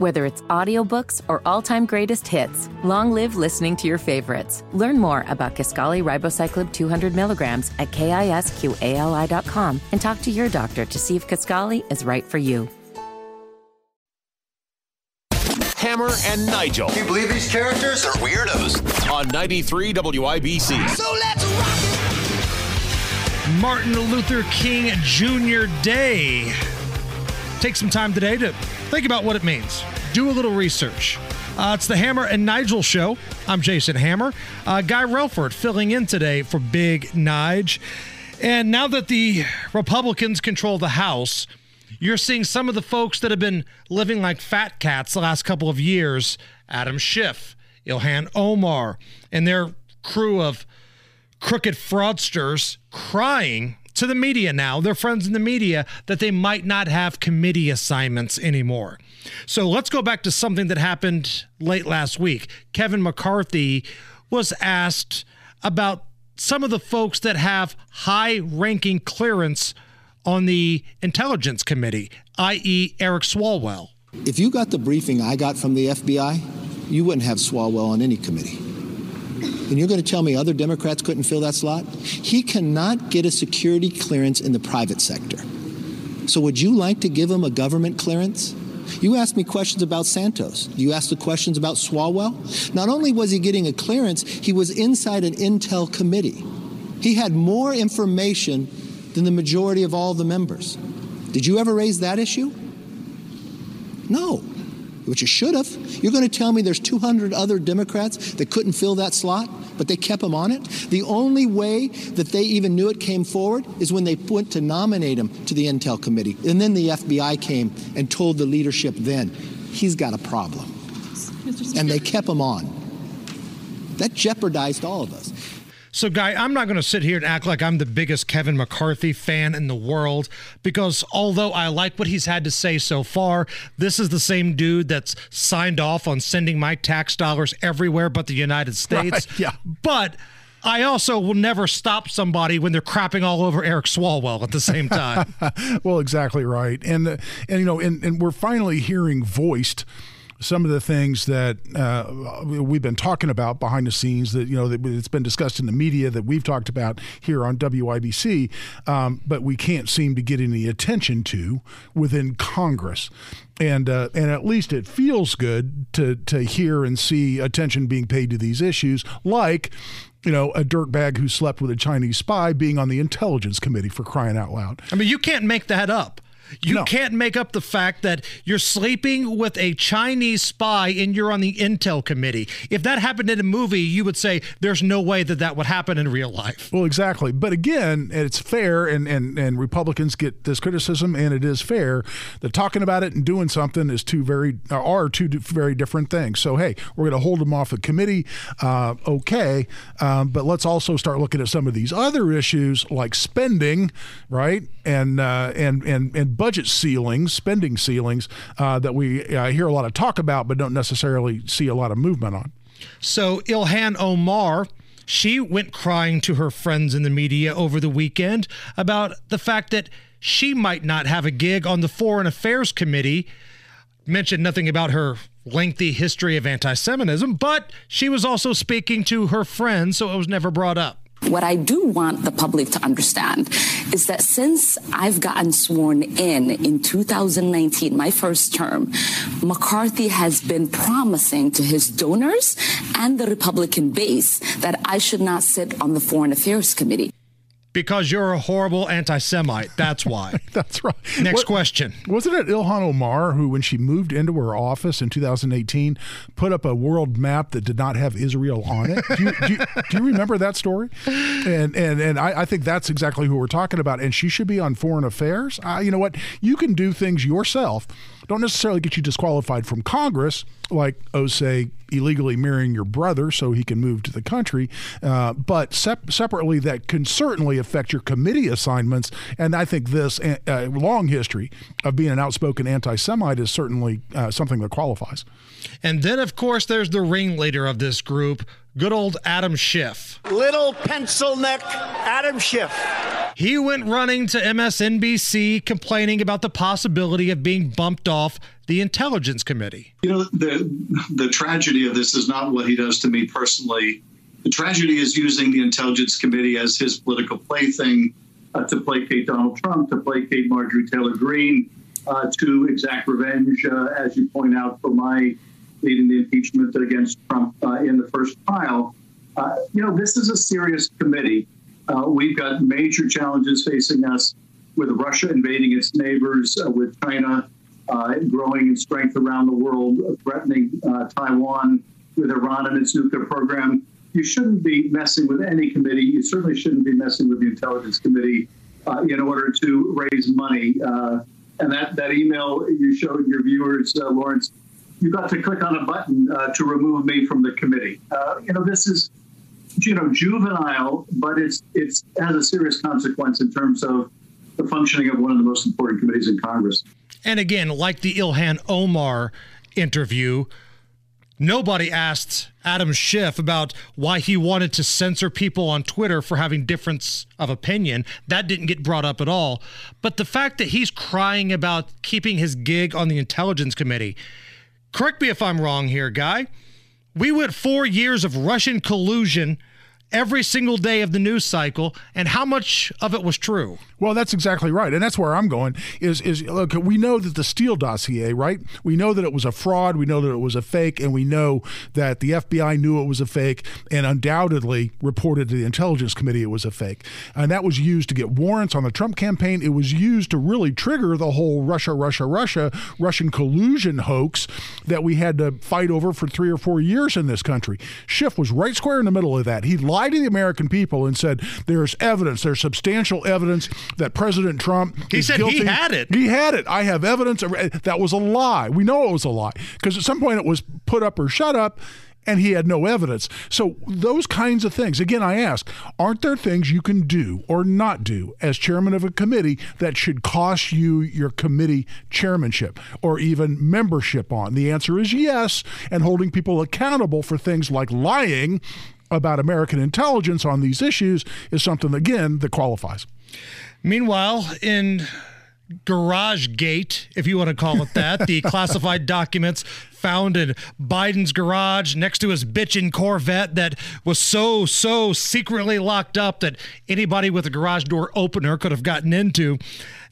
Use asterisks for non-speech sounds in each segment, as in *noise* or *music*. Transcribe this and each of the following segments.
Whether it's audiobooks or all-time greatest hits, long live listening to your favorites. Learn more about Kisqali Ribociclib 200 milligrams at kisqali.com and talk to your doctor to see if Kisqali is right for you. Hammer and Nigel. Can you believe these characters are weirdos? On 93 WIBC. So let's rock it! Martin Luther King Jr. Day. Take some time today to think about what it means. Do a little research. Uh, it's the Hammer and Nigel show. I'm Jason Hammer. Uh, Guy Relford filling in today for Big Nige. And now that the Republicans control the House, you're seeing some of the folks that have been living like fat cats the last couple of years Adam Schiff, Ilhan Omar, and their crew of crooked fraudsters crying to the media now, their friends in the media, that they might not have committee assignments anymore. So let's go back to something that happened late last week. Kevin McCarthy was asked about some of the folks that have high ranking clearance on the Intelligence Committee, i.e., Eric Swalwell. If you got the briefing I got from the FBI, you wouldn't have Swalwell on any committee. And you're going to tell me other Democrats couldn't fill that slot? He cannot get a security clearance in the private sector. So would you like to give him a government clearance? You asked me questions about Santos. You asked the questions about Swalwell. Not only was he getting a clearance, he was inside an intel committee. He had more information than the majority of all the members. Did you ever raise that issue? No, which you should have. You're going to tell me there's 200 other Democrats that couldn't fill that slot, but they kept him on it? The only way that they even knew it came forward is when they went to nominate him to the Intel Committee. And then the FBI came and told the leadership then, he's got a problem. And they kept him on. That jeopardized all of us. So, Guy, I'm not going to sit here and act like I'm the biggest Kevin McCarthy fan in the world because although I like what he's had to say so far, this is the same dude that's signed off on sending my tax dollars everywhere but the United States. Right, *laughs* yeah. But I also will never stop somebody when they're crapping all over Eric Swalwell at the same time. *laughs* well, exactly right. And, uh, and you know, and, and we're finally hearing voiced some of the things that uh, we've been talking about behind the scenes that you know that it's been discussed in the media that we've talked about here on WIBC, um, but we can't seem to get any attention to within Congress. And uh, and at least it feels good to to hear and see attention being paid to these issues, like you know, a dirtbag who slept with a Chinese spy being on the intelligence committee for crying out loud. I mean, you can't make that up. You No. can't make up the fact that you're sleeping with a Chinese spy and you're on the intel committee. If that happened in a movie, you would say there's no way that that would happen in real life. Well, exactly. But again, it's fair, and, and, and Republicans get this criticism, and it is fair that talking about it and doing something is two very are two very different things. So hey, we're going to hold them off the committee, uh, okay, um, but let's also start looking at some of these other issues like spending, right, and uh, and and and budget ceilings, spending ceilings uh, that we uh, hear a lot of talk about, but don't necessarily see a lot of movement on. So Ilhan Omar, she went crying to her friends in the media over the weekend about the fact that she might not have a gig on the Foreign Affairs Committee. Mentioned nothing about her lengthy history of anti Semitism, but she was also speaking to her friends, so it was never brought up. What I do want the public to understand is that since I've gotten sworn in in 2019, my first term, McCarthy has been promising to his donors and the Republican base that I should not sit on the Foreign Affairs Committee. Because you're a horrible anti Semite. That's why. *laughs* That's right. Next What- question. Wasn't it Ilhan Omar who, when she moved into her office in 2018, put up a world map that did not have Israel on it? Do you, do you, do you remember that story? And and and I, I think that's exactly who we're talking about. And she should be on foreign affairs. Uh, you know what? You can do things yourself. Don't necessarily get you disqualified from Congress, like oh, say illegally marrying your brother so he can move to the country. Uh, but sep- separately, that can certainly affect your committee assignments. And I think this uh, uh, long history of being an outspoken anti Semite is certainly uh, something that qualifies. And then, of course, there's the ringleader of this group, good old Adam Schiff. Little pencil neck Adam Schiff. He went running to MSNBC complaining about the possibility of being bumped off the Intelligence Committee. You know, the the tragedy of this is not what he does to me personally. The tragedy is using the Intelligence Committee as his political plaything uh, to placate Donald Trump, to placate Marjorie Taylor Greene, uh, to exact revenge, uh, as you point out, for my leading the impeachment against Trump uh, in the first trial. Uh, you know, this is a serious committee. Uh, we've got major challenges facing us with Russia invading its neighbors, with China growing in strength around the world, threatening Taiwan, with Iran and its nuclear program you shouldn't be messing with any committee. You certainly shouldn't be messing with the Intelligence Committee uh, in order to raise money. Uh, and that, that email you showed your viewers, uh, Lawrence, you got to click on a button uh, to remove me from the committee. Uh, you know, this is you know juvenile, but it's it's has a serious consequence in terms of the functioning of one of the most important committees in Congress. And again, like the Ilhan Omar interview, Nobody asked Adam Schiff about why he wanted to censor people on Twitter for having difference of opinion. That didn't get brought up at all. But the fact that he's crying about keeping his gig on the Intelligence Committee, correct me if I'm wrong here, guy. We went four years of Russian collusion every single day of the news cycle and how much of it was true. Well, that's exactly right. And that's where I'm going is is look, we know that the Steele dossier, right? We know that it was a fraud, we know that it was a fake, and we know that the FBI knew it was a fake and undoubtedly reported to the Intelligence Committee it was a fake. And that was used to get warrants on the Trump campaign. It was used to really trigger the whole Russia, Russia, Russia, Russian collusion hoax that we had to fight over for three or four years in this country. Schiff was right square in the middle of that. He lied lied to the American people and said there's evidence, there's substantial evidence that President Trump he said guilty. he had it. He had it. I have evidence. That was a lie. We know it was a lie because at some point it was put up or shut up and he had no evidence. So those kinds of things. Again, I ask, aren't there things you can do or not do as chairman of a committee that should cost you your committee chairmanship or even membership on? The answer is yes, and holding people accountable for things like lying about American intelligence on these issues is something, again, that qualifies. Meanwhile, in Garage Gate, if you want to call it that, the *laughs* classified documents found in Biden's garage next to his bitchin' Corvette that was so, so secretly locked up that anybody with a garage door opener could have gotten into.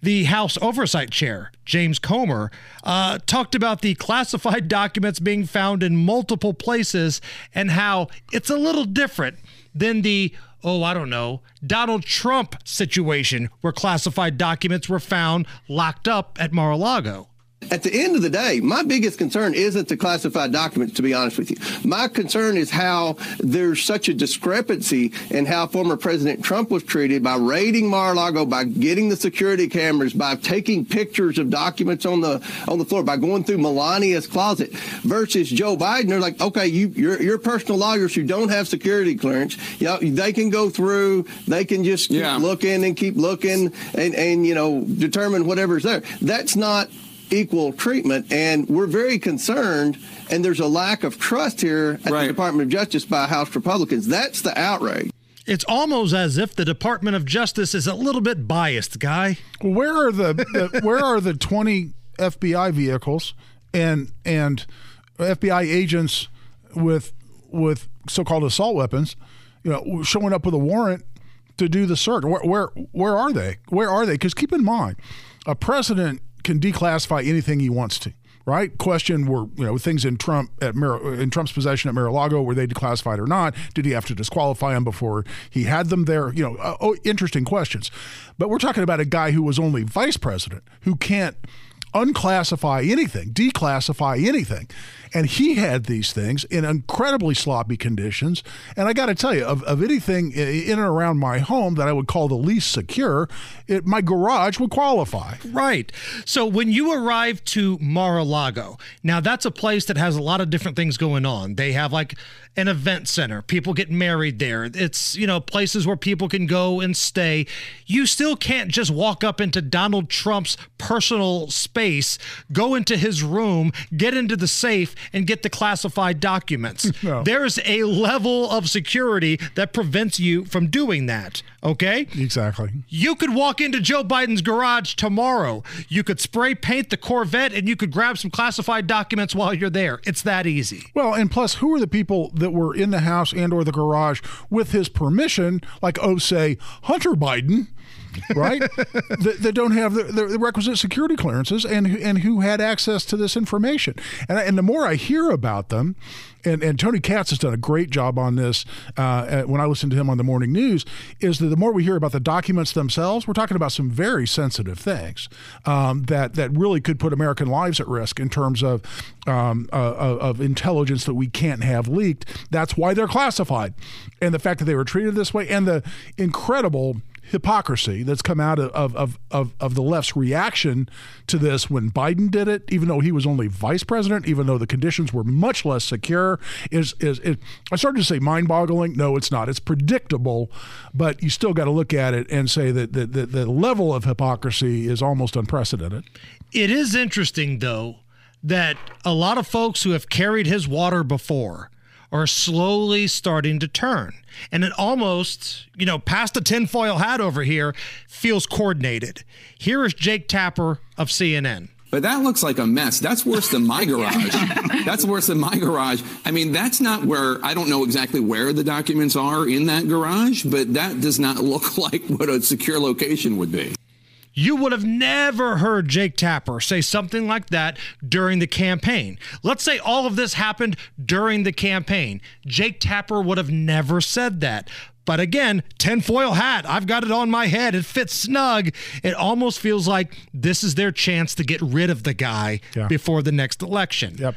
The House Oversight Chair, James Comer, uh, talked about the classified *laughs* documents being found in multiple places and how it's a little different than the oh, I don't know, Donald Trump situation where classified documents were found locked up at Mar a Lago. At the end of the day, my biggest concern isn't the classified documents, to be honest with you. My concern is how there's such a discrepancy in how former President Trump was treated by raiding Mar-a-Lago, by getting the security cameras, by taking pictures of documents on the on the floor, by going through Melania's closet, versus Joe Biden. They're like, okay, you you're, you're personal lawyers who don't have security clearance. You know, they can go through, they can just keep yeah. looking and keep looking and and you know determine whatever's there. That's not equal treatment. And we're very concerned, and there's a lack of trust here at right. the Department of Justice by House Republicans. That's the outrage. It's almost as if the Department of Justice is a little bit biased, guy. Where are the, the where are the 20 FBI vehicles and and FBI agents with with so-called assault weapons, you know, showing up with a warrant to do the search? Where where, where are they? Where are they? Because keep in mind, a president can declassify anything he wants to. Right? Question: Were you know things in Trump at Mar- in Trump's possession at Mar-a-Lago were they declassified or not? Did he have to disqualify them before he had them there? You know, uh, oh, interesting questions. But we're talking about a guy who was only vice president who can't unclassify anything, declassify anything. And he had these things in incredibly sloppy conditions. And I got to tell you, of, of anything in and around my home that I would call the least secure, it, my garage would qualify. Right. So when you arrive to Mar a Lago, now that's a place that has a lot of different things going on. They have like an event center. People get married there. It's, you know, places where people can go and stay. You still can't just walk up into Donald Trump's personal space space, go into his room, get into the safe, and get the classified documents. *laughs* No. There's a level of security that prevents you from doing that. Okay? Exactly. You could walk into Joe Biden's garage tomorrow. You could spray paint the Corvette and you could grab some classified documents while you're there. It's that easy. Well, and plus, who are the people that were in the house and or the garage with his permission? Like, oh, say Hunter Biden, right? *laughs* that, that don't have the, the requisite security clearances and and who had access to this information. And and the more I hear about them, and, and Tony Katz has done a great job on this uh, when I listen to him on the morning news, is that the more we hear about the documents themselves, we're talking about some very sensitive things um, that that really could put American lives at risk in terms of um, uh, of intelligence that we can't have leaked. That's why they're classified, and the fact that they were treated this way, and the incredible hypocrisy that's come out of, of, of, of, the left's reaction to this when Biden did it, even though he was only vice president, even though the conditions were much less secure, is is it, I started to say mind boggling. No, it's not. It's predictable, but you still got to look at it and say that the, the, the level of hypocrisy is almost unprecedented. It is interesting, though, that a lot of folks who have carried his water before are slowly starting to turn. And it almost, you know, past the tinfoil hat over here, feels coordinated. Here is Jake Tapper of CNN. But that looks like a mess. That's worse than my garage. *laughs* that's worse than my garage. I mean, that's not where I don't know exactly where the documents are in that garage, but that does not *laughs* look like what a secure location would be. You would have never heard Jake Tapper say something like that during the campaign. Let's say all of this happened during the campaign. Jake Tapper would have never said that. But again, tinfoil hat, I've got it on my head. It fits snug. It almost feels like this is their chance to get rid of the guy Yeah. before the next election. Yep.